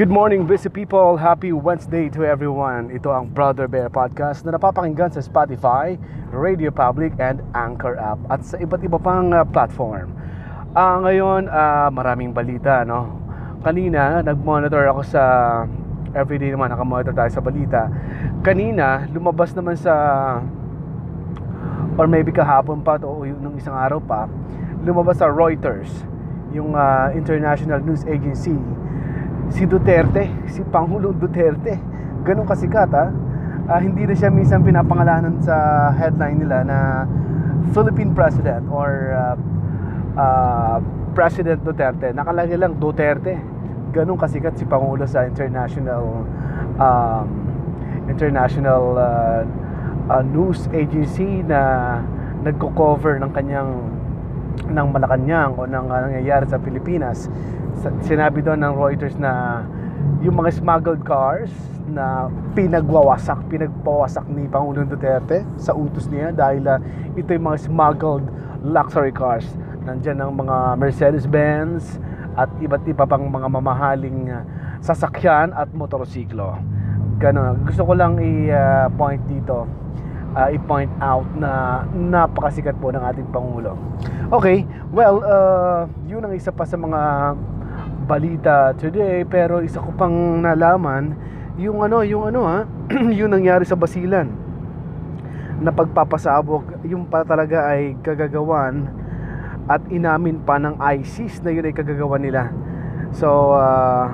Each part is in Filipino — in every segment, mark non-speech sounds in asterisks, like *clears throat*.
Good morning, busy people. Happy Wednesday to everyone. Ito ang Brother Bear Podcast na napapakinggan sa Spotify, Radio Public, and Anchor app at sa iba't iba pang uh, platform. Ah, ngayon, ah, maraming balita, no? Kanina, nag-monitor ako sa everyday naman, nakamonitor tayo sa balita. Kanina, lumabas naman sa or maybe kahapon pa o yung nung isang araw pa, lumabas sa Reuters, yung ah, international news agency, si Duterte, si Pangulong Duterte. Ganun kasikat ha. Ah, hindi na siya minsan pinapangalanan sa headline nila na Philippine President or ah, ah, President Duterte. Nakalagay lang Duterte. Ganun kasikat si Pangulo sa international um, international ah, ah, news agency na nagko-cover ng kanyang ng Malacanang o ng uh, nangyayari sa Pilipinas. Sinabi doon ng Reuters na yung mga smuggled cars na pinagwawasak, pinagpawasak ni Pangulong Duterte sa utos niya dahil ah, ito yung mga smuggled luxury cars. Nandiyan ang mga Mercedes-Benz at iba't iba pang mga mamahaling ah, sasakyan at motorsiklo. Ganun. Gusto ko lang i-point dito uh, i-point out na napakasikat po ng ating Pangulo. Okay, well, uh, yun ang isa pa sa mga balita today pero isa ko pang nalaman yung ano, yung ano ha, *clears throat* yung nangyari sa Basilan na pagpapasabog, yung pa talaga ay kagagawan at inamin pa ng ISIS na yun ay kagagawan nila. So, uh,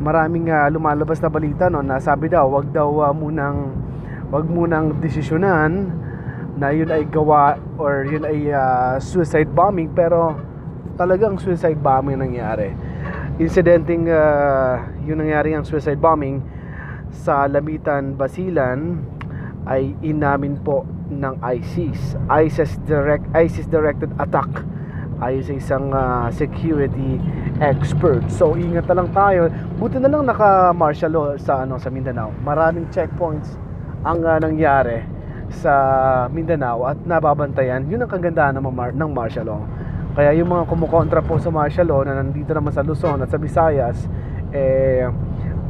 maraming uh, lumalabas na balita no na sabi daw wag daw uh, munang wag munang desisyonan na yun ay gawa or yun ay uh, suicide bombing pero talagang suicide bombing nangyari incidenting uh, yun nangyari ang suicide bombing sa Lamitan, Basilan ay inamin po ng ISIS ISIS direct ISIS directed attack ayon sa isang uh, security expert. So ingat na lang tayo. Buti na lang naka martial law sa ano sa Mindanao. Maraming checkpoints ang uh, nangyari sa Mindanao at nababantayan. Yun ang kagandahan ng, mar- ng martial law. Kaya yung mga kumukontra po sa martial law na nandito naman sa Luzon at sa Visayas eh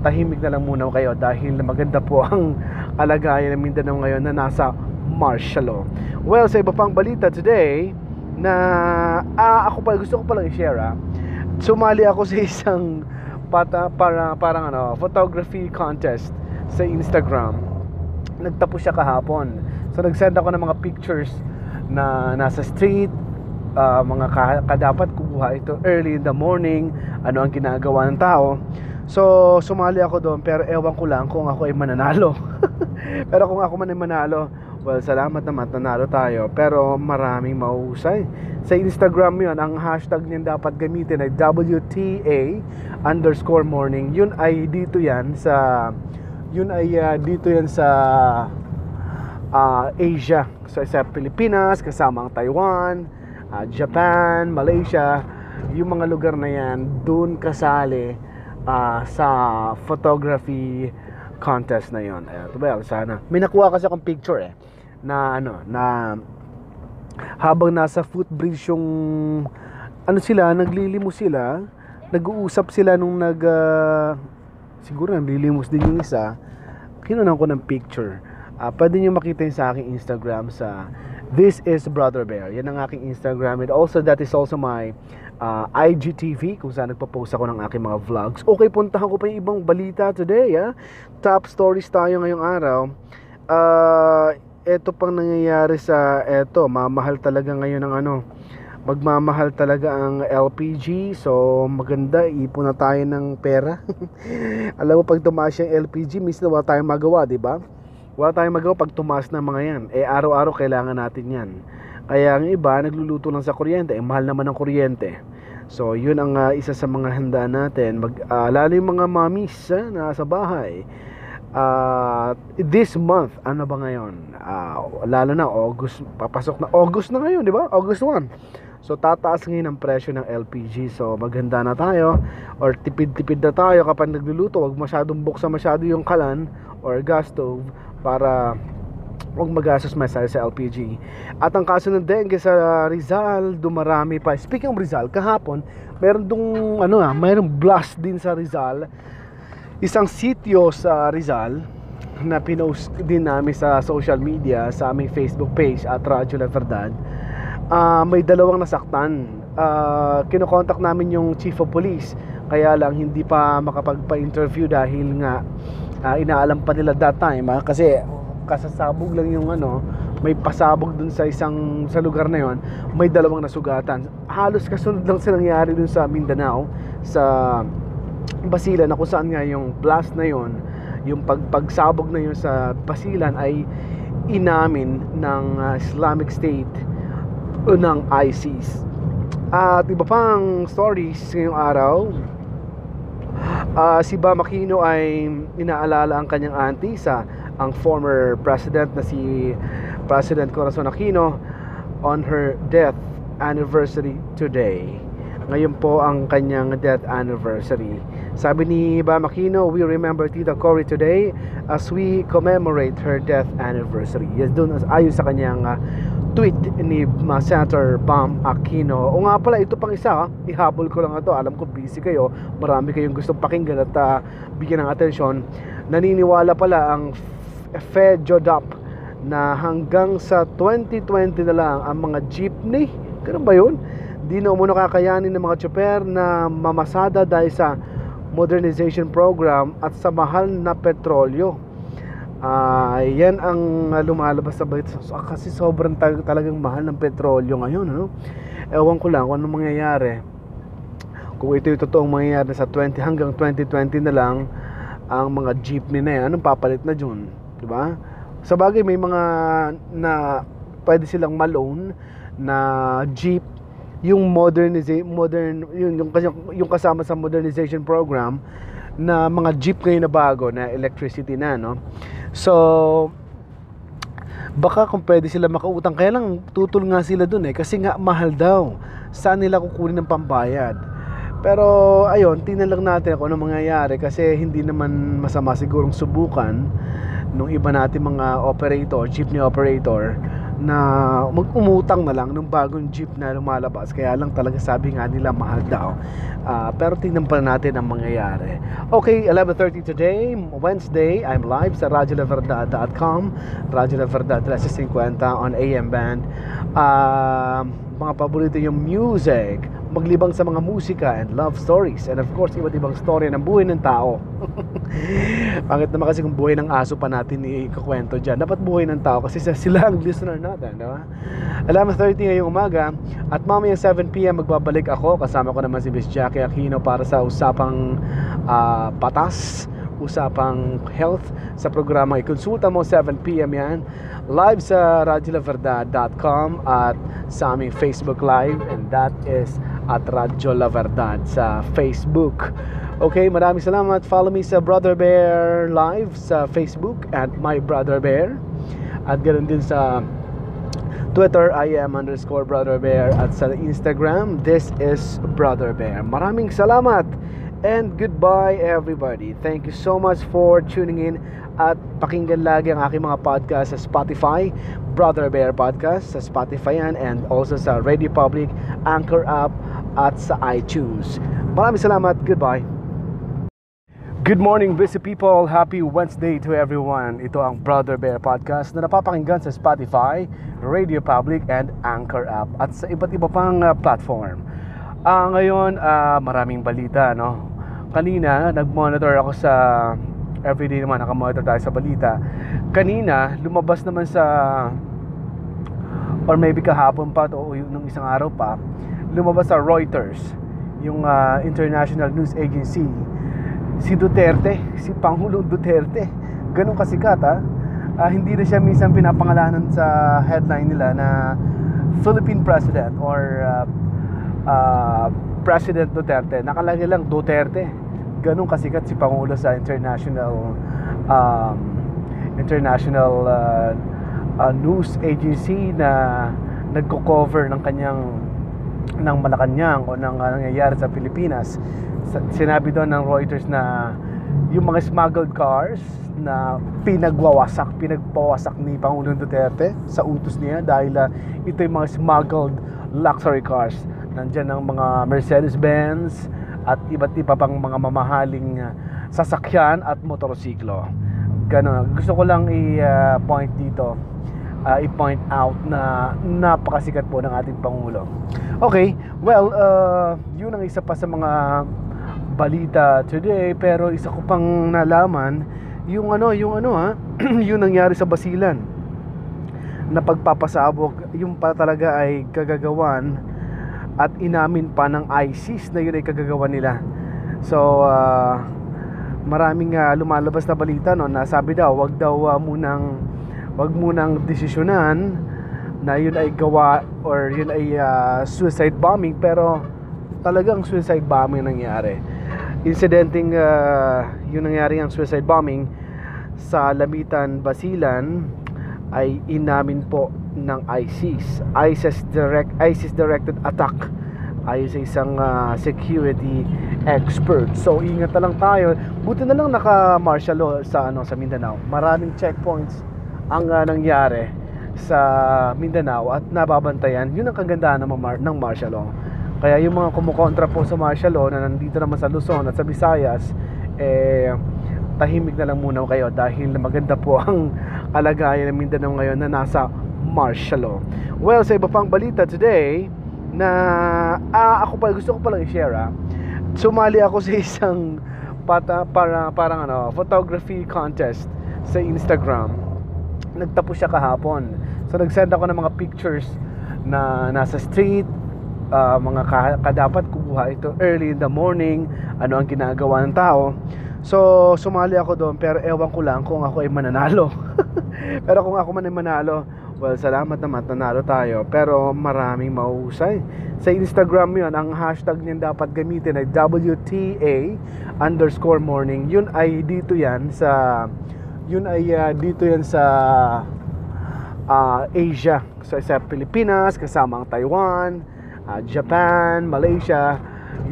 tahimik na lang muna kayo dahil maganda po *laughs* ang kalagayan ng Mindanao ngayon na nasa martial law. Well, sa iba pang balita today, na ah, ako pa gusto ko palang i-share ah. Sumali ako sa isang pata, para parang ano, photography contest sa Instagram. Nagtapos siya kahapon. So nag-send ako ng mga pictures na nasa street, ah, mga ka, kadapat kukuha ito early in the morning, ano ang ginagawa ng tao. So sumali ako doon pero ewan ko lang kung ako ay mananalo. *laughs* pero kung ako man ay manalo, Well, salamat naman, nanalo tayo. Pero maraming mahusay. Sa Instagram yun, ang hashtag niyan dapat gamitin ay WTA underscore morning. Yun ay dito yan sa, yun ay uh, dito yan sa uh, Asia. So sa Pilipinas, kasama ang Taiwan, uh, Japan, Malaysia. Yung mga lugar na yan, dun kasali uh, sa photography contest na yon. Ayan, well, sana. May nakuha kasi akong picture eh na ano na habang nasa footbridge yung ano sila naglilimos sila nag-uusap sila nung nag uh, siguro naglilimos din yung isa kinunan ko ng picture uh, pwede nyo makita yun sa aking Instagram sa This is Brother Bear yan ang aking Instagram and also that is also my uh, IGTV kung saan nagpa-post ako ng aking mga vlogs okay puntahan ko pa yung ibang balita today ha? top stories tayo ngayong araw uh, eto pang nangyayari sa eto, mamahal talaga ngayon ng ano, magmamahal talaga ang LPG. So, maganda, ipon na tayo ng pera. *laughs* Alam mo, pag tumaas yung LPG, minsan wala tayong magawa, di ba? Wala tayong magawa pag tumaas na mga yan. Eh, araw-araw kailangan natin yan. Kaya ang iba, nagluluto lang sa kuryente. Eh, mahal naman ang kuryente. So, yun ang uh, isa sa mga handa natin. Mag, uh, lalo yung mga mommies uh, na sa bahay uh, this month, ano ba ngayon? Uh, lalo na August, papasok na August na ngayon, di ba? August 1. So tataas ngayon ang presyo ng LPG. So maganda na tayo or tipid-tipid na tayo kapag nagluluto. Huwag masyadong buksan masyado yung kalan or gas stove para huwag magastos masyado sa LPG. At ang kaso ng dengue sa Rizal, dumarami pa. Speaking of Rizal, kahapon, meron dong ano ah, mayroong blast din sa Rizal isang sityo sa Rizal na pinost din namin sa social media sa aming Facebook page at Radyo La Verdad uh, may dalawang nasaktan. Uh, kinokontak namin yung chief of police. Kaya lang hindi pa makapagpa-interview dahil nga uh, inaalam pa nila that time ha? kasi kasasabog lang yung ano may pasabog dun sa isang sa lugar na yon may dalawang nasugatan. Halos kasunod lang sa nangyari dun sa Mindanao sa Basilan na kung saan nga yung blast na yon yung pagpagsabog na yun sa Basilan ay inamin ng Islamic State ng ISIS at iba pang stories ngayong araw uh, si Bam Aquino ay inaalala ang kanyang auntie sa ang former president na si President Corazon Aquino on her death anniversary today. Ngayon po ang kanyang death anniversary. Sabi ni Bam Aquino, we remember Tita Cory today as we commemorate her death anniversary. Yes, doon ayon sa kanyang uh, tweet ni uh, Senator Bam Aquino. O nga pala, ito pang isa, uh, ihabol ko lang ito. Alam ko busy kayo, marami kayong gustong pakinggan at uh, bigyan ng atensyon. Naniniwala pala ang FEDJODAP na hanggang sa 2020 na lang ang mga jeepney, ganun ba yun? Di na umuno kakayanin ng mga tsoper na mamasada dahil sa modernization program at sa mahal na petrolyo. Uh, yan ang lumalabas sa balita so, kasi sobrang tal- talagang mahal ng petrolyo ngayon ano? ewan ko lang kung anong mangyayari kung ito yung totoong mangyayari sa 20 hanggang 2020 na lang ang mga jeepney na yan anong papalit na dyan di ba sa bagay may mga na pwede silang malone na jeep yung modernization modern yung, yung yung kasama sa modernization program na mga jeep ngayon na bago na electricity na no? So baka kung pwede sila makautang kaya lang tutol nga sila dun eh. Kasi nga mahal daw. Saan nila kukunin ng pambayad? Pero ayun tingnan lang natin kung ano mangyayari kasi hindi naman masama sigurong subukan nung iba natin mga operator, jeepney operator na mag-umutang na lang ng bagong jeep na lumalabas. Kaya lang talaga sabi nga nila mahal daw. Uh, pero tingnan pa natin ang mangyayari. Okay 11.30 today Wednesday. I'm live sa La Verdad 1350 on AM band. Uh, mga paborito yung music maglibang sa mga musika and love stories and of course iba't ibang story ng buhay ng tao. *laughs* Pangit naman kasi kung buhay ng aso pa natin ikukwento dyan. Dapat buhay ng tao kasi *laughs* sila ang listener natin diba? alam 30 ngayong umaga at mamaya 7pm magbabalik ako. Kasama ko naman si Miss Jackie Aquino para sa usapang uh, patas usapang health. Sa programa ikonsulta mo 7pm yan. Live sa radyolaverdad.com at sa aming Facebook live. And that is at Radyo La Verdad sa Facebook. Okay, maraming salamat. Follow me sa Brother Bear Live sa Facebook at My Brother Bear. At ganoon din sa Twitter, I am underscore Brother Bear. At sa Instagram, this is Brother Bear. Maraming salamat and goodbye everybody. Thank you so much for tuning in at pakinggan lagi ang aking mga podcast sa Spotify, Brother Bear Podcast sa Spotify yan and also sa Radio Public, Anchor app at sa iTunes. Maraming salamat. Goodbye. Good morning, busy people. Happy Wednesday to everyone. Ito ang Brother Bear Podcast na napapakinggan sa Spotify, Radio Public, and Anchor app at sa iba't iba pang uh, platform. Uh, ngayon, uh, maraming balita, no? Kanina, nag-monitor ako sa everyday naman, nakamonitor tayo sa balita. Kanina, lumabas naman sa or maybe kahapon pa to o yung isang araw pa lumabas sa Reuters, yung uh, international news agency, si Duterte, si Pangulong Duterte. Ganun kasikat ha. Uh, hindi na siya minsan pinapangalanan sa headline nila na Philippine President or uh, uh, President Duterte. Nakalagay lang Duterte. Ganun kasikat si Pangulo sa international um, international uh, uh, news agency na nagko-cover ng kanyang ng Malacanang o ng uh, nangyayari sa Pilipinas. Sinabi doon ng Reuters na yung mga smuggled cars na pinagwawasak, pinagpawasak ni Pangulong Duterte sa utos niya dahil uh, ito yung mga smuggled luxury cars. Nandiyan ang mga Mercedes-Benz, at iba't iba pang mga mamahaling uh, sasakyan at motorsiklo. Ganon. Gusto ko lang i-point dito, uh, i-point out na napakasikat po ng ating Pangulo. Okay, well, uh, yun ang isa pa sa mga balita today pero isa ko pang nalaman yung ano, yung ano ha, *clears throat* yung nangyari sa Basilan na pagpapasabog, yung pa talaga ay kagagawan at inamin pa ng ISIS na yun ay kagagawan nila. So, uh, maraming uh, lumalabas na balita no, na sabi daw, wag daw uh, munang wag munang desisyonan na yun ay gawa or yun ay uh, suicide bombing pero talagang suicide bombing nangyari. Incidenting uh, yung nangyari ang suicide bombing sa Lamitan, Basilan ay inamin po ng ISIS. ISIS direct ISIS directed attack ayon sa isang uh, security expert. So ingat na lang tayo. Buti na lang naka martial law sa ano sa Mindanao. Maraming checkpoints ang uh, nangyari sa Mindanao at nababantayan. Yun ang kagandahan ng, mar- ng martial law. Kaya yung mga kumukontra po sa martial law na nandito naman sa Luzon at sa Visayas eh tahimik na lang muna kayo dahil maganda po *laughs* ang kalagayan ng Mindanao ngayon na nasa martial law. Well, sa iba pang balita today, na ah, ako pa gusto ko pa lang i-share ah. Sumali ako sa *laughs* isang pata, para, parang ano, photography contest sa Instagram. Nagtapos siya kahapon. So nag-send ako ng mga pictures na nasa street, uh, mga ka, kadapat kukuha ito early in the morning, ano ang ginagawa ng tao. So, sumali ako doon pero ewan ko lang kung ako ay mananalo. *laughs* pero kung ako man ay manalo, well, salamat naman, nanalo tayo. Pero maraming mahusay. Sa Instagram yun, ang hashtag niyan dapat gamitin ay WTA underscore morning. Yun ay dito yan sa, yun ay uh, dito yan sa uh, Asia. So, sa Pilipinas, kasama ang Taiwan, uh, Japan, Malaysia,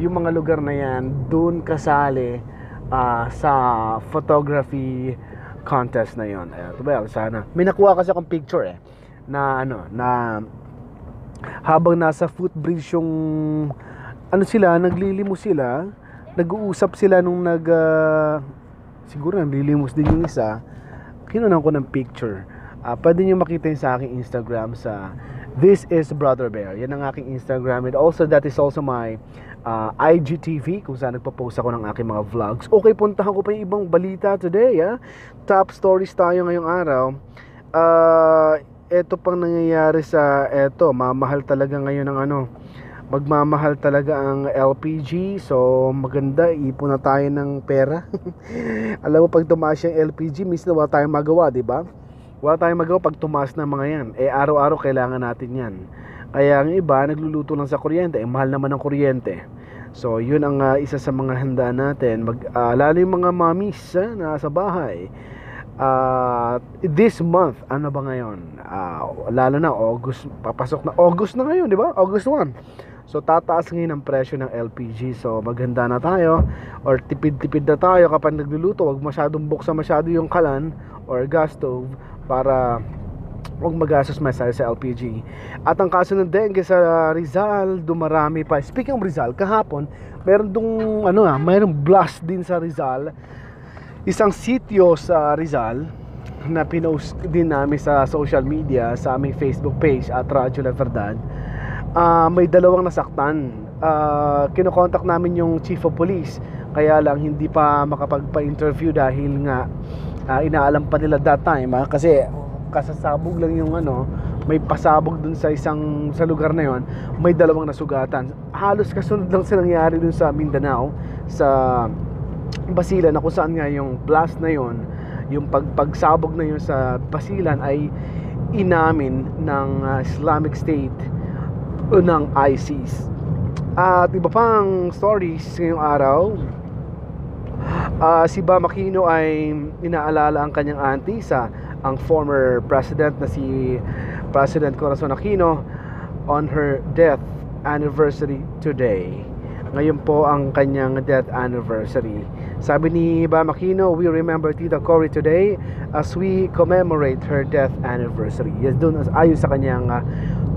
yung mga lugar na yan, doon kasali uh, sa photography contest na yon. Eh, well, sana. May nakuha kasi akong picture eh na ano, na habang nasa footbridge yung ano sila, naglilimo sila, nag-uusap sila nung nag uh, siguro naglilimos din yung isa. Kinunan ko ng picture. Uh, pwede nyo makita yun sa aking Instagram sa This is Brother Bear. Yan ang aking Instagram. And also, that is also my uh, IGTV kung saan nagpo-post ako ng aking mga vlogs. Okay, puntahan ko pa yung ibang balita today. Ha? Top stories tayo ngayong araw. Uh, ito pang nangyayari sa eto, mamahal talaga ngayon ng ano, magmamahal talaga ang LPG. So, maganda, ipon na tayo ng pera. *laughs* Alam mo, pag tumaas yung LPG, minsan wala tayong magawa, di ba? Wala tayong magawa pag tumaas na mga yan. Eh, araw-araw kailangan natin yan. Kaya ang iba nagluluto lang sa kuryente, eh mahal naman ang kuryente. So, yun ang uh, isa sa mga handa natin. Mag, uh, lalo yung mga mommies uh, na sa bahay. Uh, this month, ano ba ngayon? Uh, lalo na August, papasok na August na ngayon, di ba? August 1. So tataas ngayon ang presyo ng LPG. So maghanda na tayo or tipid-tipid na tayo kapag nagluluto. Huwag masyadong buksan masyado yung kalan or gas stove para huwag magastos masyado sa LPG. At ang kaso ng dengue sa Rizal, dumarami pa. Speaking of Rizal, kahapon, meron dong ano ah, mayroong blast din sa Rizal. Isang sitio sa Rizal na pinost din namin sa social media, sa aming Facebook page at Radyo La Verdad. Uh, may dalawang nasaktan. Uh, kinokontak namin yung chief of police. Kaya lang hindi pa makapagpa-interview dahil nga uh, inaalam pa nila that time. Ha? Kasi kasasabog lang yung ano may pasabog dun sa isang sa lugar na yon may dalawang nasugatan halos kasunod lang sa nangyari dun sa Mindanao sa Basilan na kung saan nga yung blast na yon yung pagpagsabog na yon sa Basilan ay inamin ng Islamic State ng ISIS at iba pang stories ngayong araw uh, si Bam Aquino ay inaalala ang kanyang auntie sa ang former president na si President Corazon Aquino on her death anniversary today. Ngayon po ang kanyang death anniversary. Sabi ni Bam Aquino, we remember Tita Cory today as we commemorate her death anniversary. Yes, doon ayon sa kanyang uh,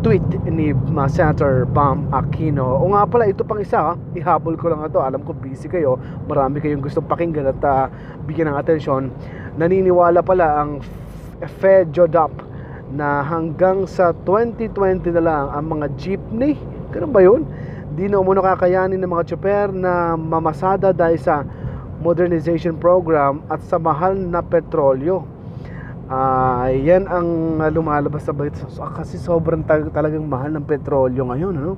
tweet ni uh, Senator Bam Aquino. O nga pala, ito pang isa, ha? ihabol ko lang ito. Alam ko busy kayo, marami kayong gustong pakinggan at uh, bigyan ng atensyon. Naniniwala pala ang FEDJODAP na hanggang sa 2020 na lang ang mga jeepney, ganun ba yun? Di na umuno kakayanin ng mga tsoper na mamasada dahil sa modernization program at sa mahal na petrolyo. Ah, yan ang uh, lumalabas sa balita kasi sobrang tag- talagang mahal ng petrolyo ngayon, ano?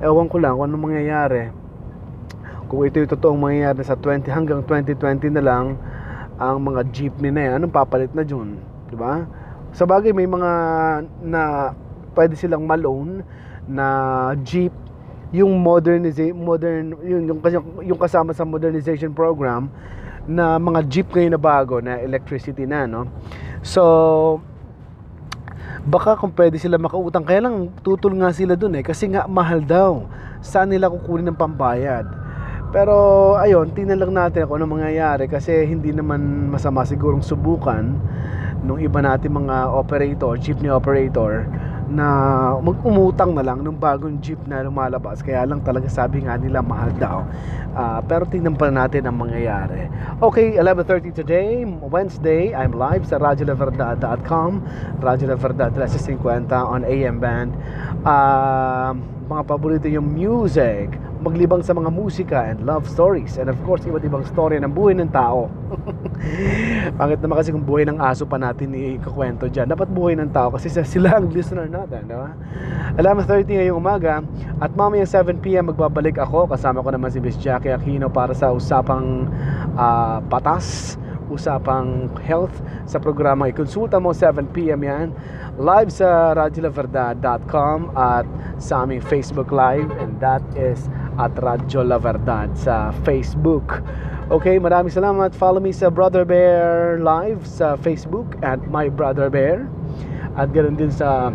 Ewan ko lang kung anong mangyayari. Kung ito yung totoong mangyayari sa 20 hanggang 2020 na lang ang mga jeepney na yan, anong papalit na dyan? Di ba? Sa bagay, may mga na pwede silang malone na jeep yung modernize modern yung, yung yung kasama sa modernization program na mga jeep ngayon na bago na electricity na no? So baka kung pwede sila makautang kaya lang tutol nga sila dun eh. Kasi nga mahal daw. Saan nila kukunin ng pambayad? Pero ayun tingnan lang natin kung ano mangyayari kasi hindi naman masama sigurong subukan nung iba natin mga operator jeepney operator na mag-umutang na lang ng bagong jeep na lumalabas. Kaya lang talaga sabi nga nila mahal daw. Uh, pero tingnan pa natin ang mangyayari. Okay 11.30 today Wednesday. I'm live sa La Verdad 1350 on AM band. Uh, mga paborito yung music maglibang sa mga musika and love stories and of course iba't ibang story ng buhay ng tao. *laughs* Bakit naman kasi kung buhay ng aso pa natin ikukwento dyan. Dapat buhay ng tao kasi sila ang listener natin di ba? Alam 30 ngayong umaga at mamaya 7pm magbabalik ako. Kasama ko naman si Miss Jackie Aquino para sa usapang uh, patas usapang health. Sa programa ikonsulta mo 7pm yan live sa radyolaverdad.com at sa aming Facebook Live and that is at Radyo La Verdad sa Facebook. Okay, maraming salamat. Follow me sa Brother Bear Live sa Facebook at My Brother Bear. At ganoon din sa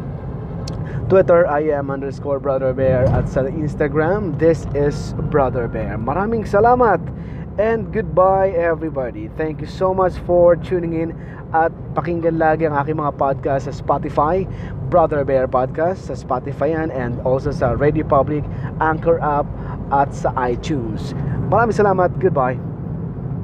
Twitter, I am underscore Brother Bear. At sa Instagram, this is Brother Bear. Maraming salamat and goodbye everybody. Thank you so much for tuning in at pakinggan lagi ang aking mga podcast sa Spotify, Brother Bear Podcast sa Spotify yan and also sa Radio Public, Anchor app at sa iTunes. Maraming salamat. Goodbye.